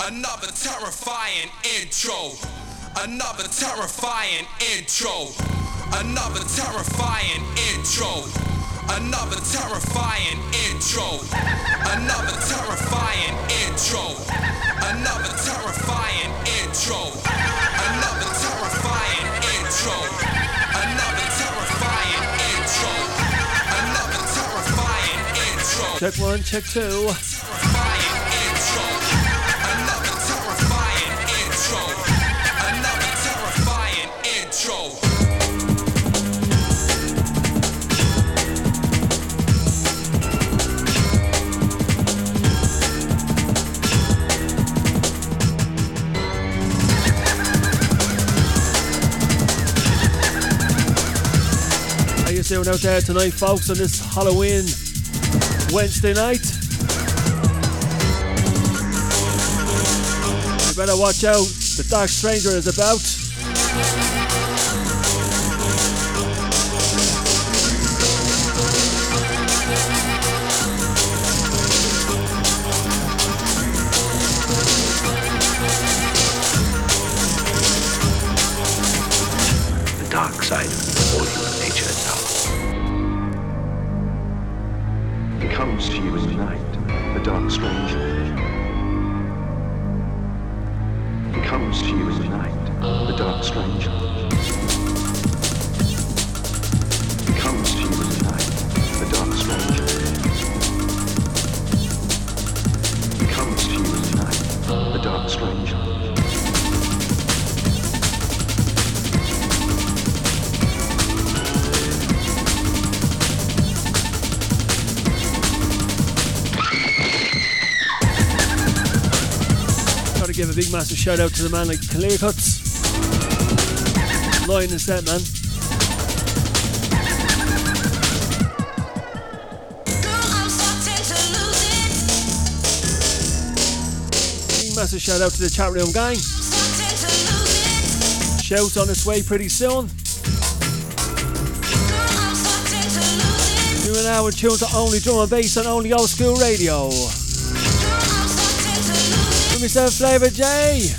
Another terrifying intro. Another terrifying intro. Another terrifying intro. Another terrifying intro. Another terrifying intro. Another terrifying intro. Another terrifying intro. Another terrifying intro. Another terrifying intro. Check one, check two. You doing out there tonight, folks, on this Halloween Wednesday night? You better watch out. The Dark Stranger is about. Shout out to the man like Clear Cuts. Lion and set, man. Massive shout out to the chat room gang. Shouts on its way pretty soon. Doing an hour tune to only drum and bass on only old school radio. Me flavor, J.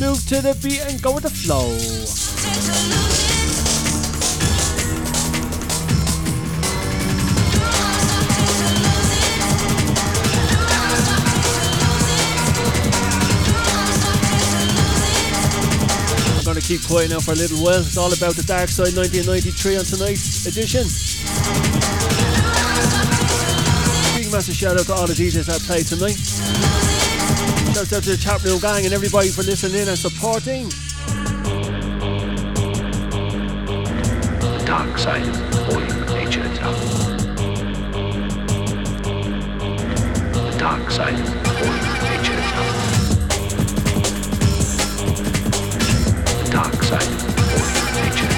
Move to the beat and go with the flow. Keep quiet now for a little while. It's all about the Dark Side 1993 on tonight's edition. Big massive shout out to all the DJs that played tonight. Shout out to the chat gang and everybody for listening and supporting. The dark side of all nature dark side of all nature dark side of all nature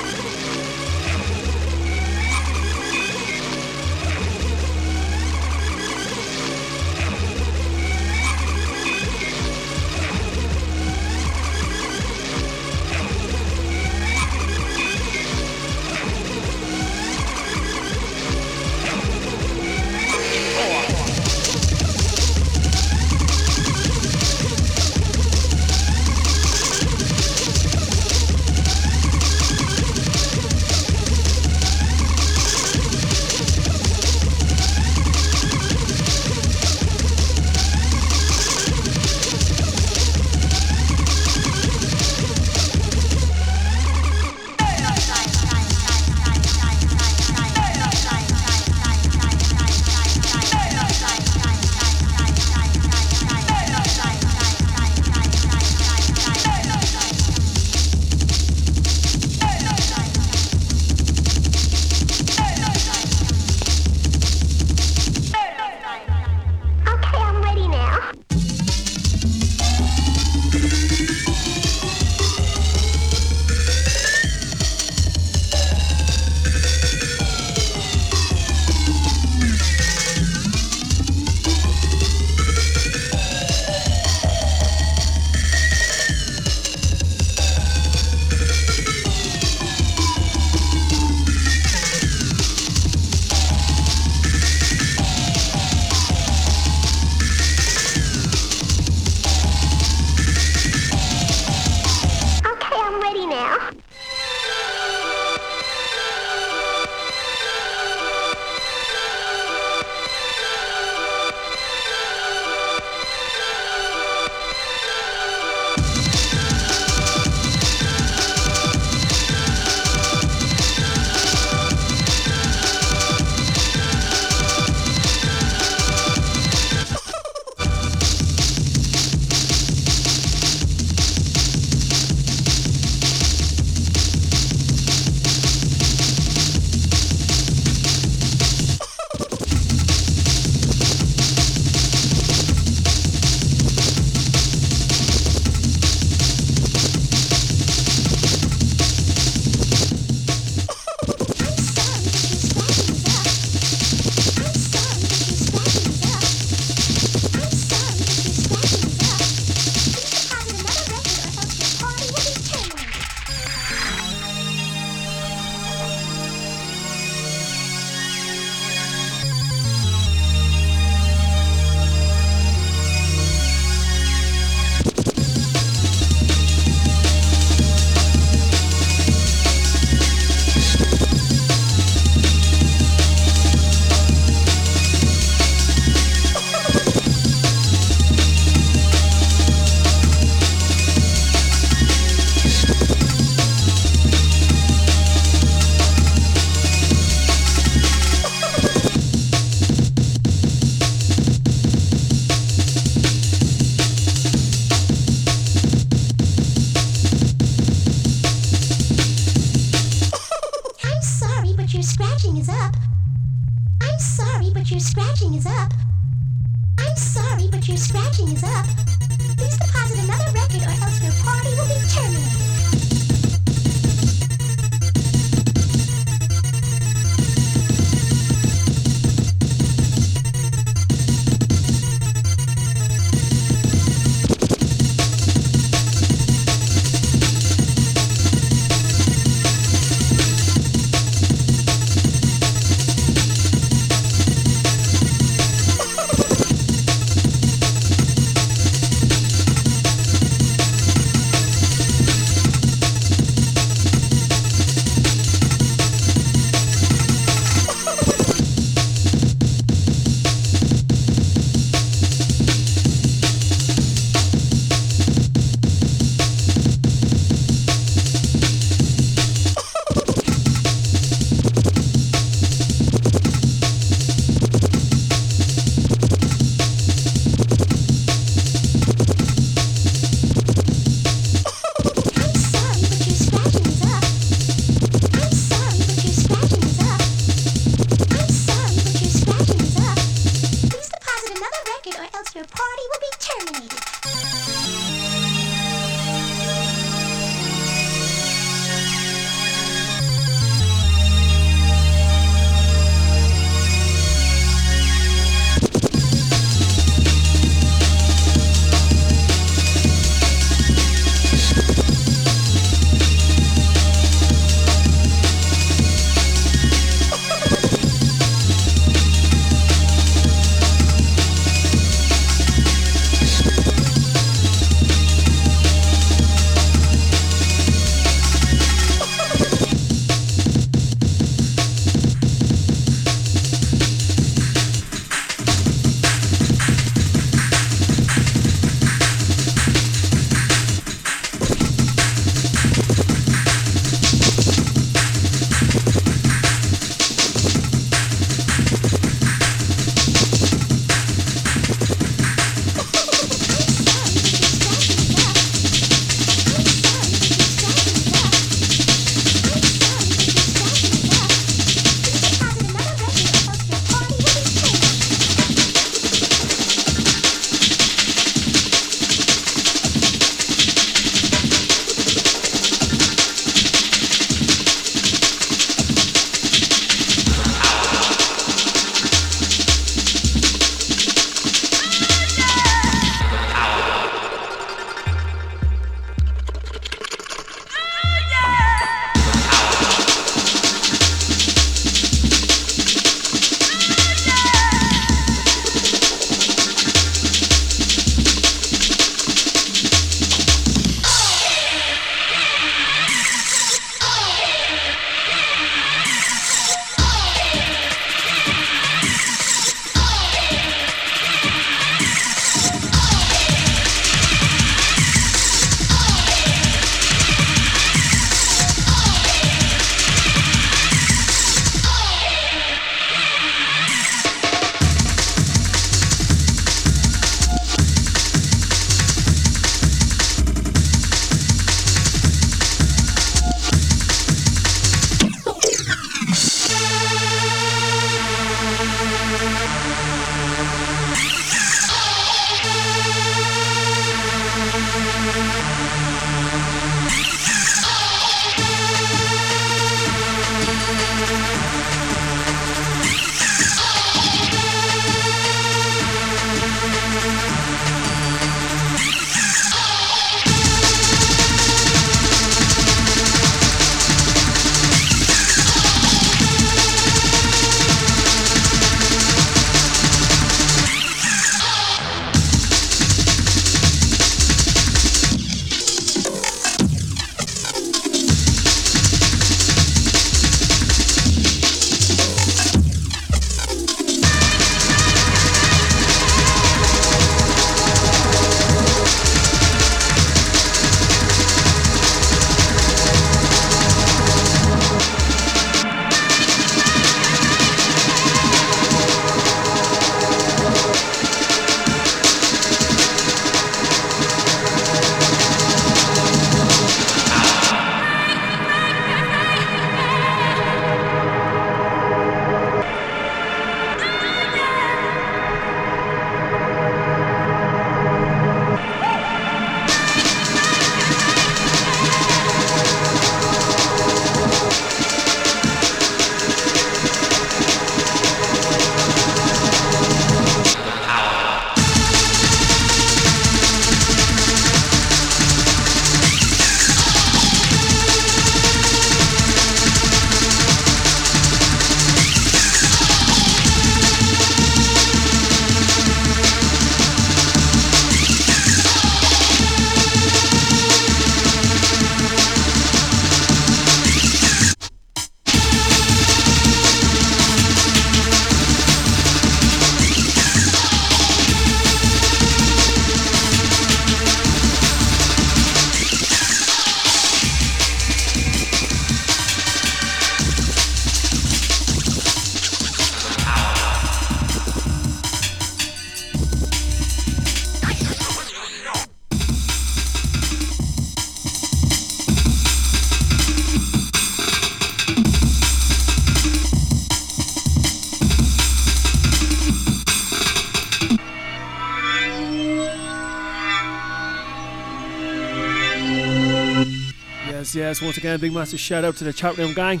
Once again, big massive shout out to the chat room gang.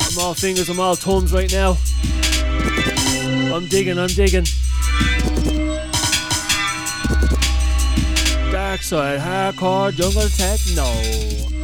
I'm all fingers, I'm all thumbs right now. I'm digging, I'm digging. Dark side, hardcore, jungle techno.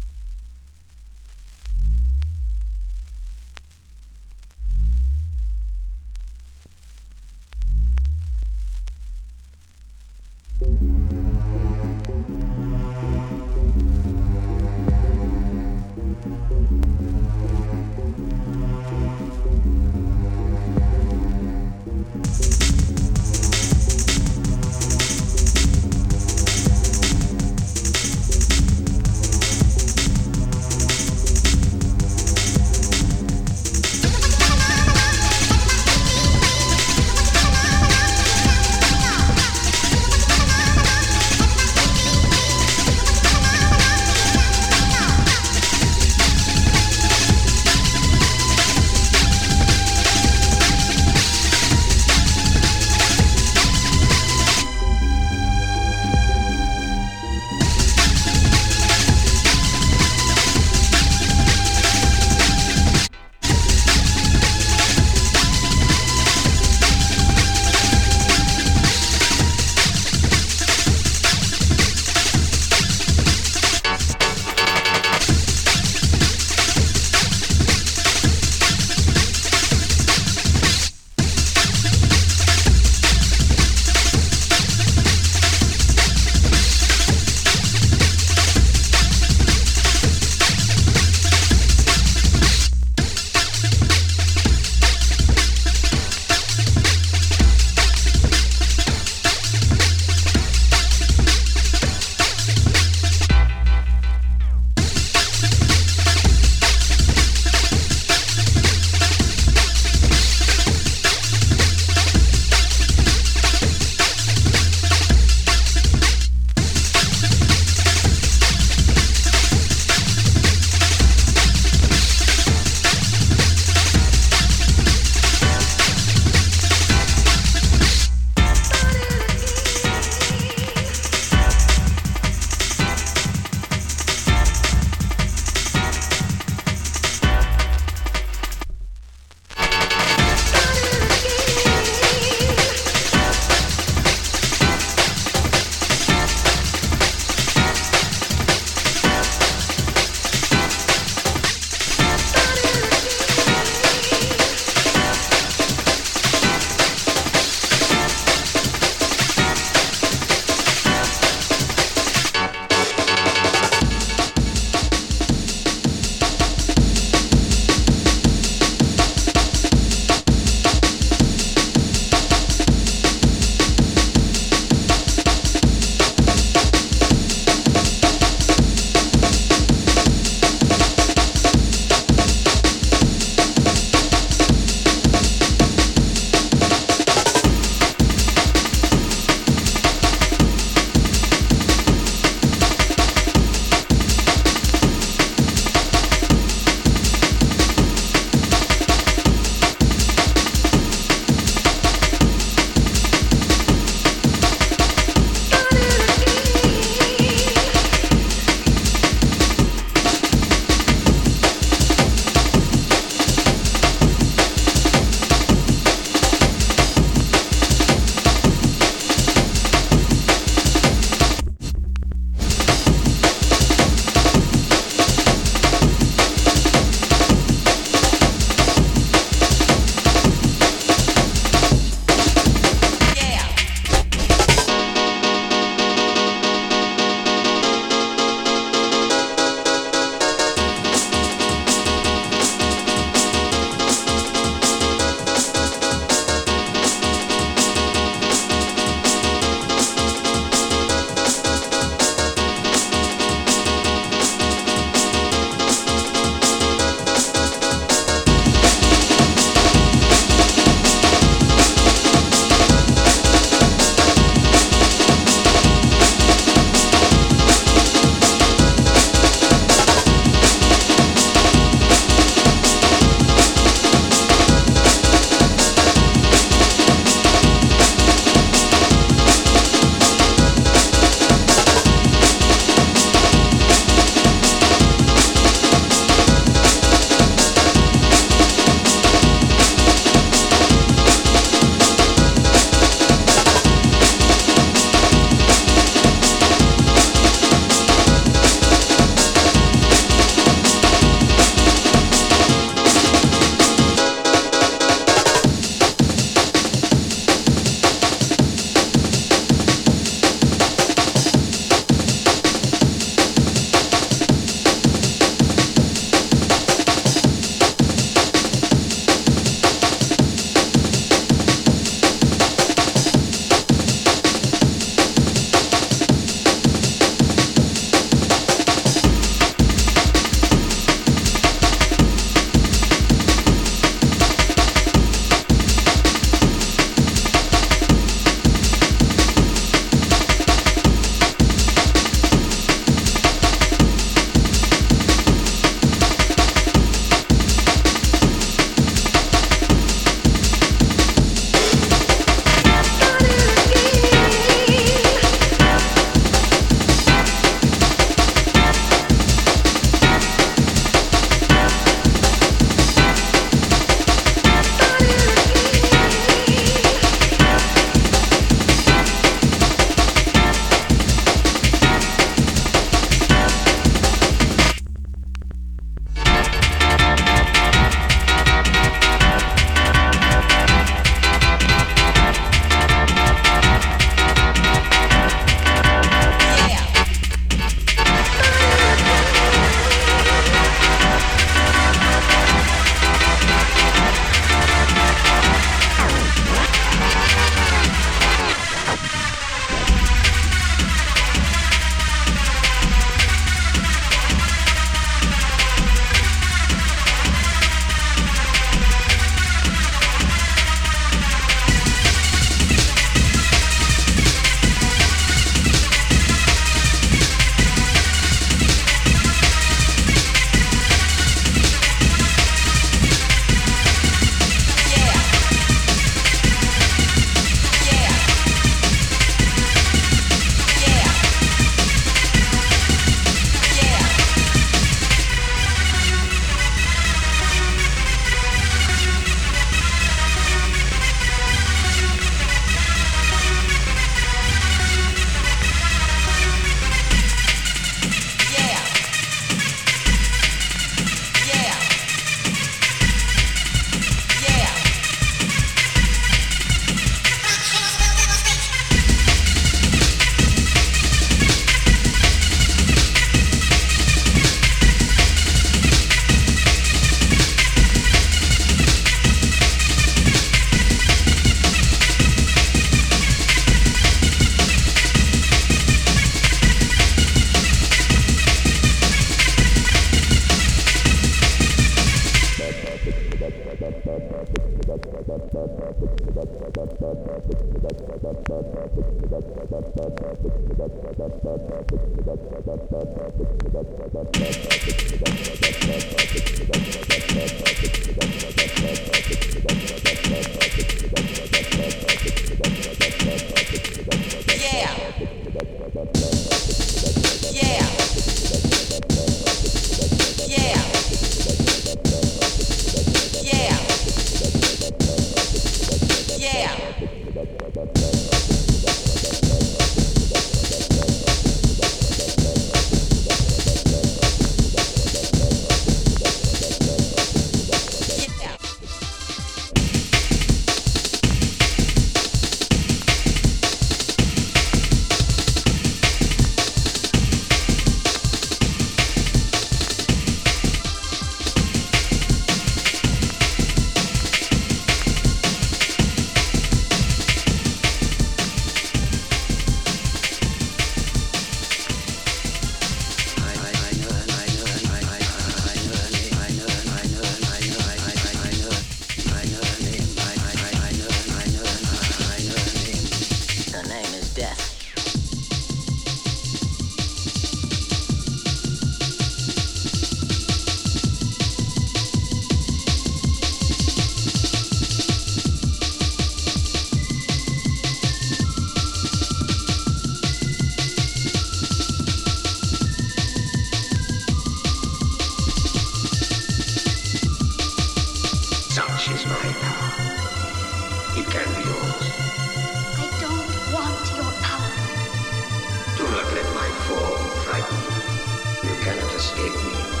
You cannot escape me.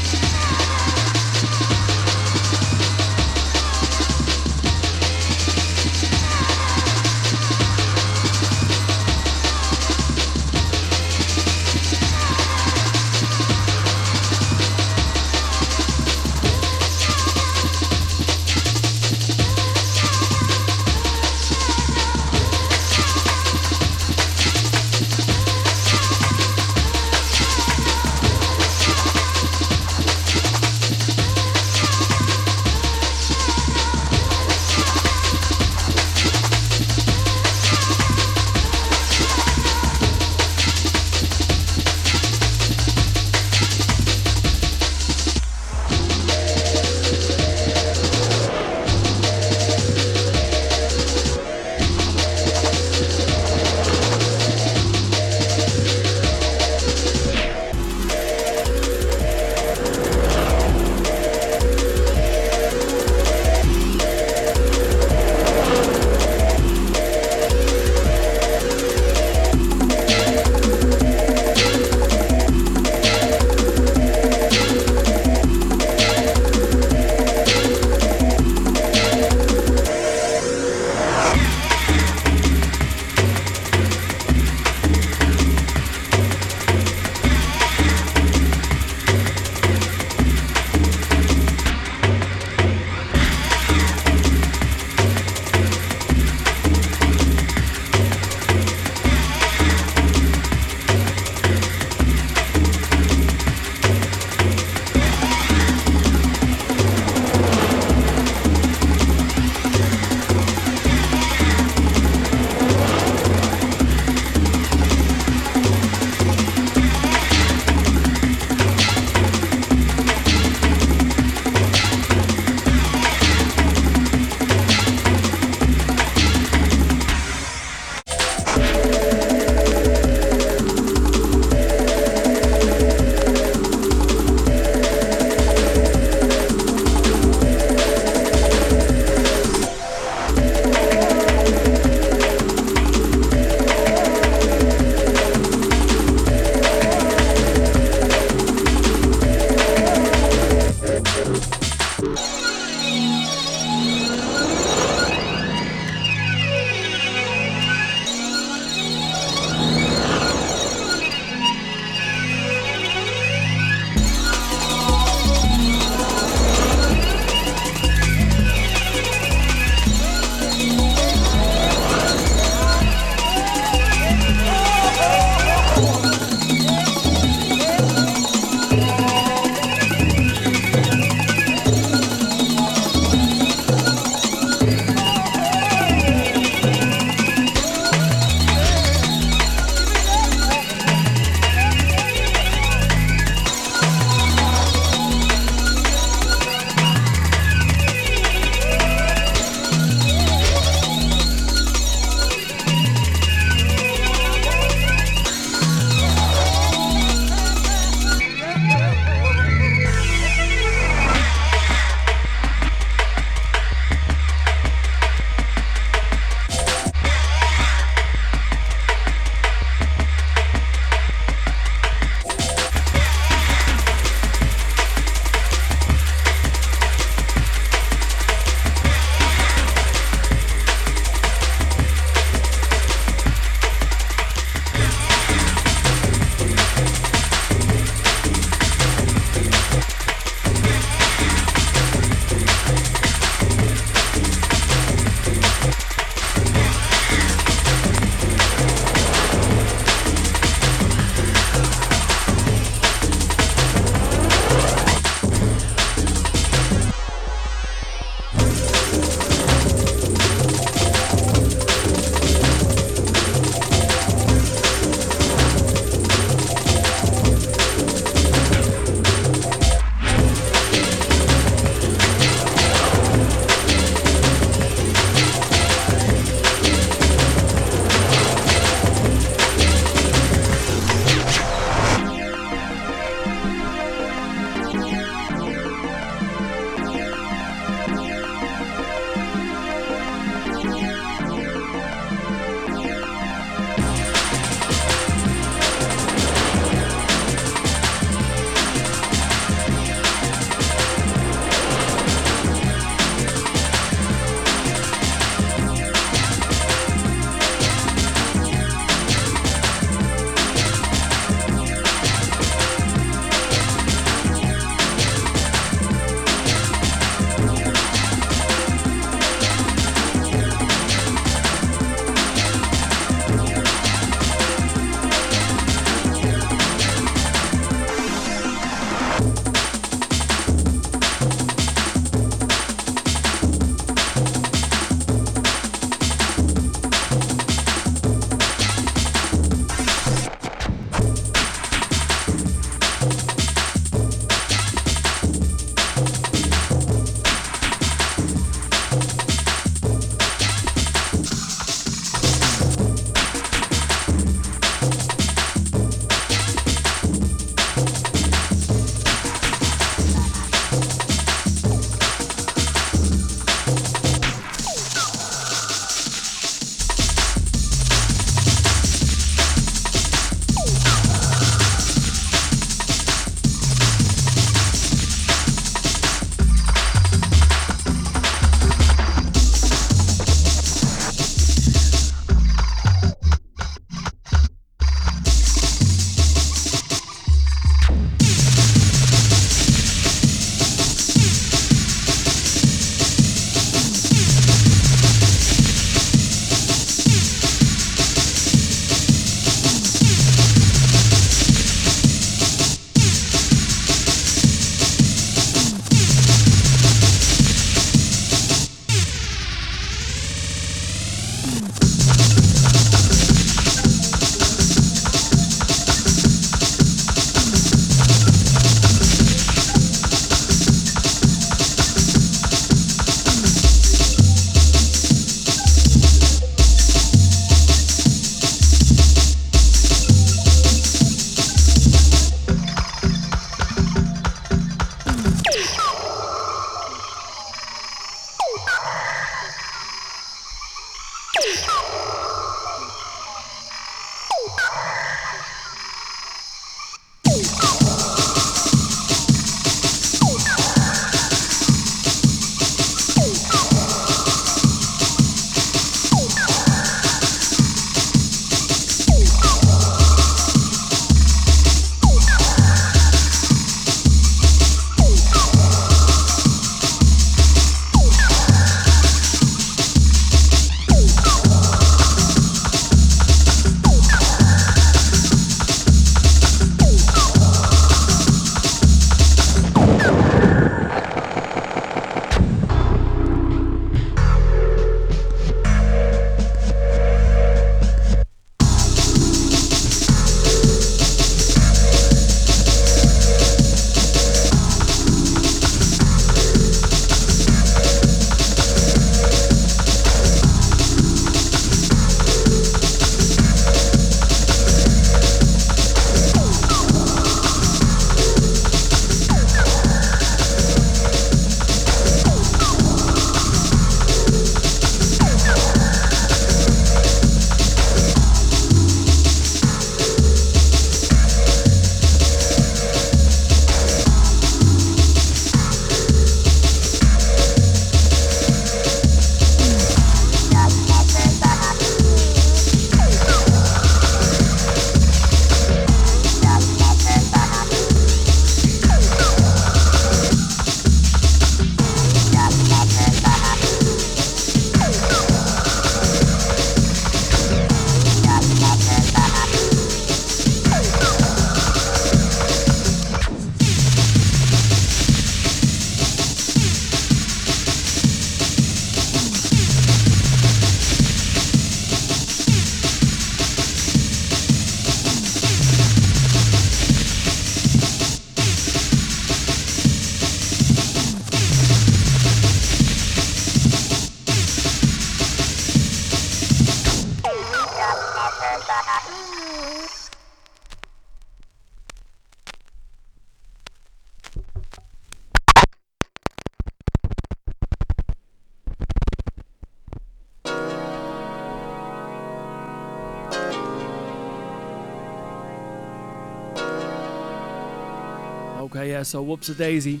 Yeah, so whoops a daisy.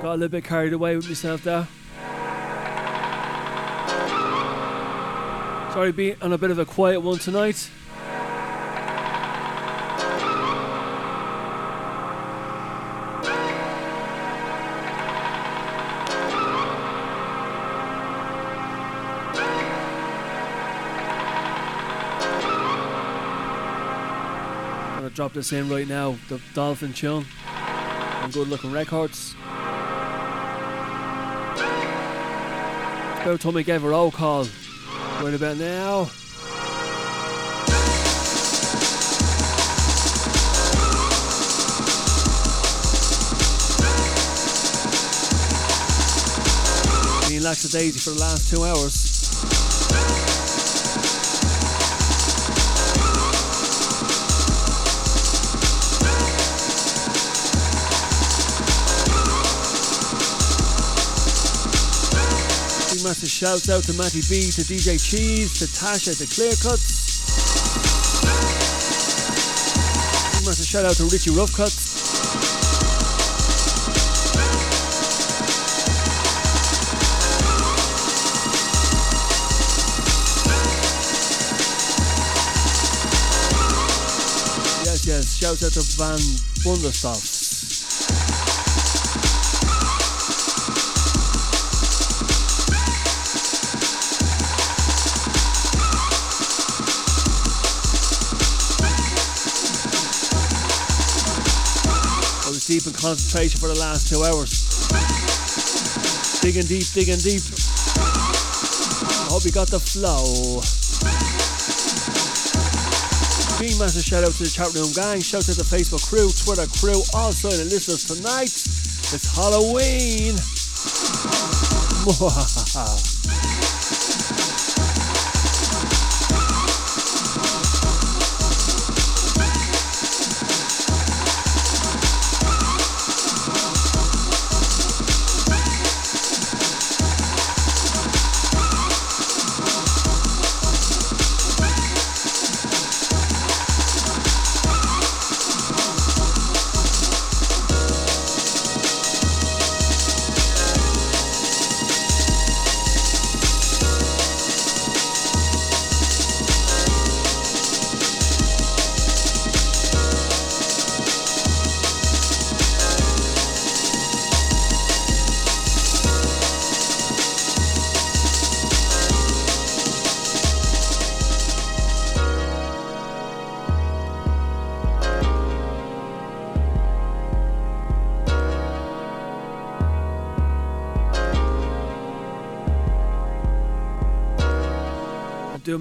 Got a little bit carried away with myself there. Sorry, being on a bit of a quiet one tonight. Drop this in right now. The Dolphin tune on Good Looking Records. About time we gave a roll call. Right about now. Being lackadaisy for the last two hours. Massive shouts out to Matty B, to DJ Cheese, to Tasha, to Clear Cuts. Big massive shout out to Richie Rough Cuts. Yes, yes, shout out to Van Wonderstuff. Concentration for the last two hours. Digging deep, digging deep. I hope you got the flow. Big massive shout out to the chat room gang. Shout out to the Facebook crew, Twitter crew, all silent listeners tonight. It's Halloween.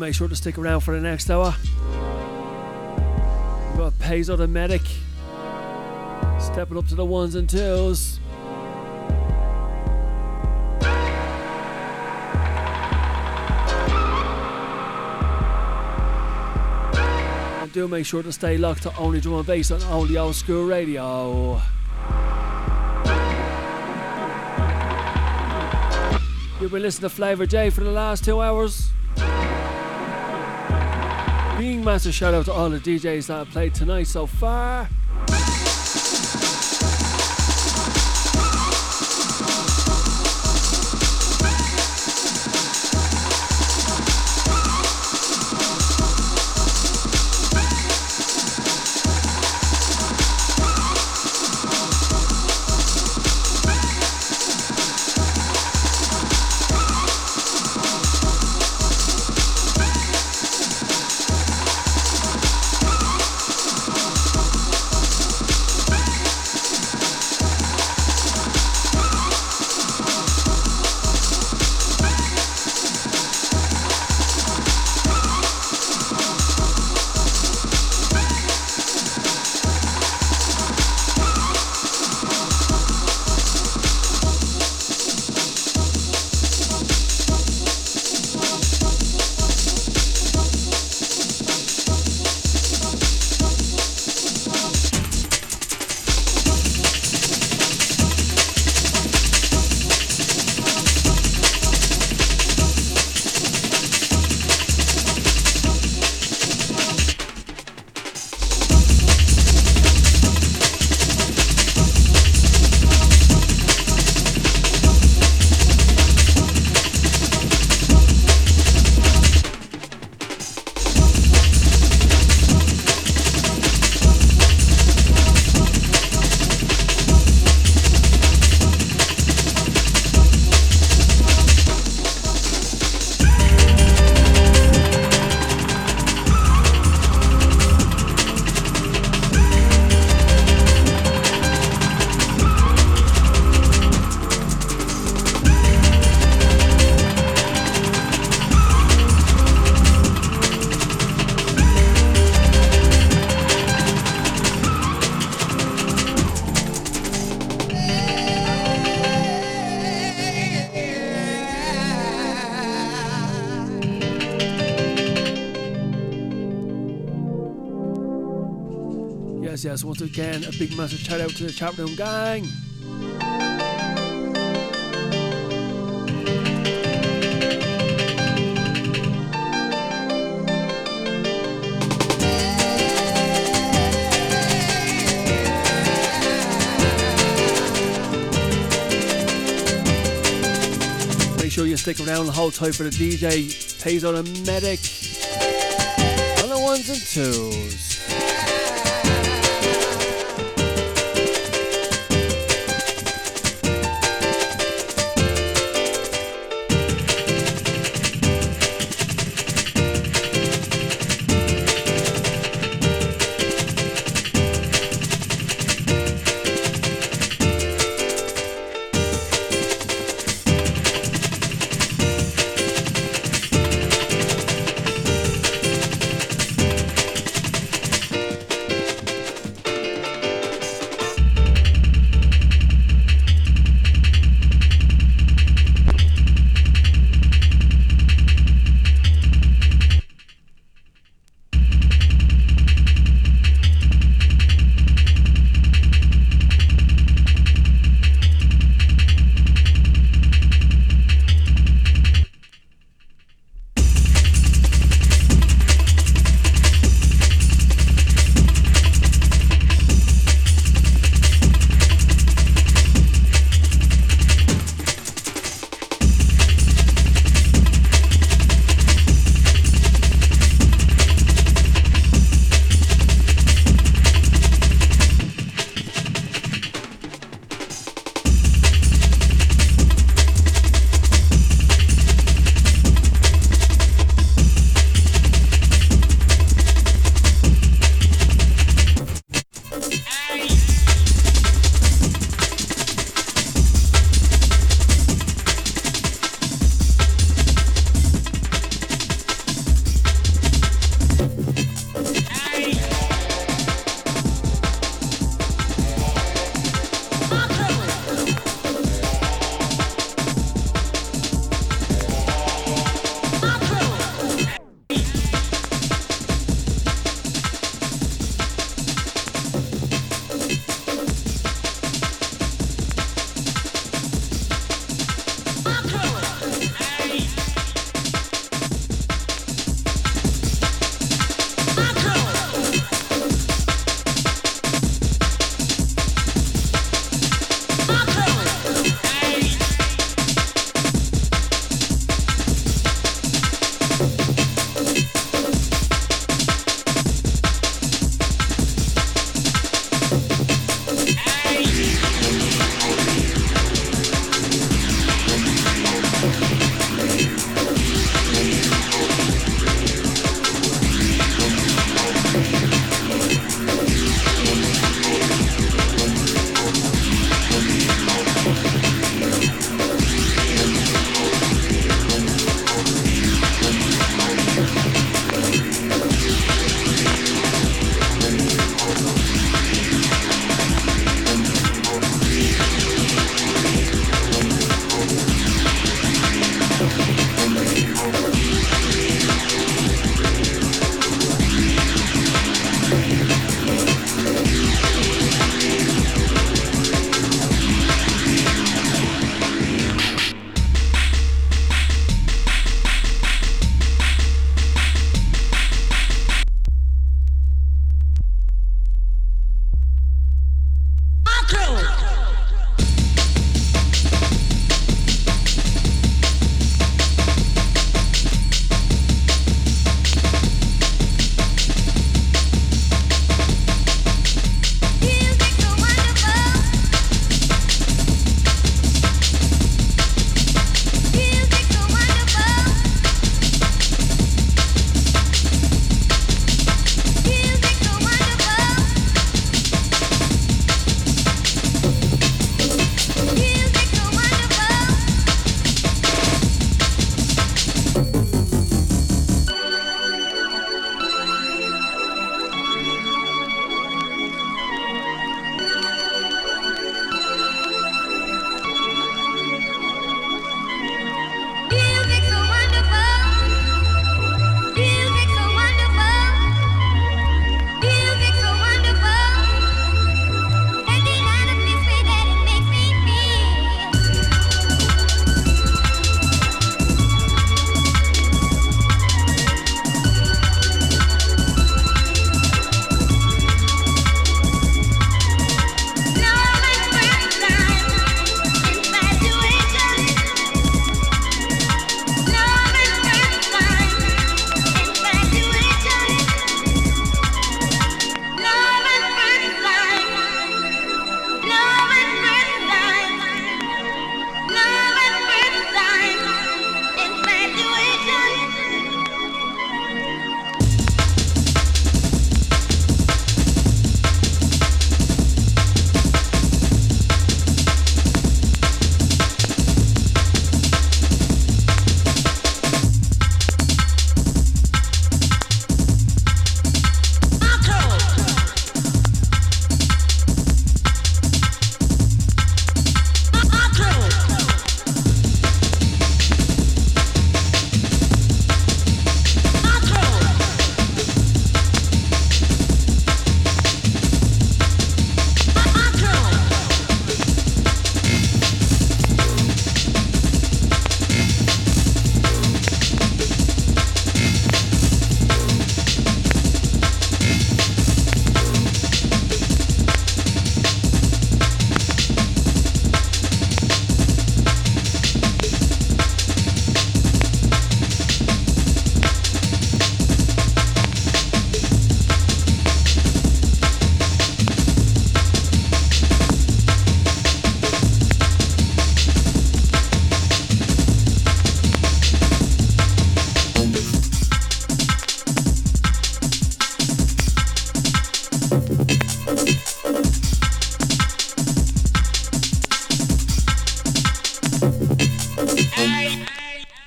make sure to stick around for the next hour. We've got the Medic stepping up to the ones and twos. And do make sure to stay locked to only drum and bass on only Old Skool radio. You've been listening to Flavor J for the last two hours. Being massive shout out to all the DJs that have played tonight so far. Yes, yes, once again, a big massive shout out to the chat room gang. Make sure you stick around the whole time for the DJ Taser the Medic on the ones and twos.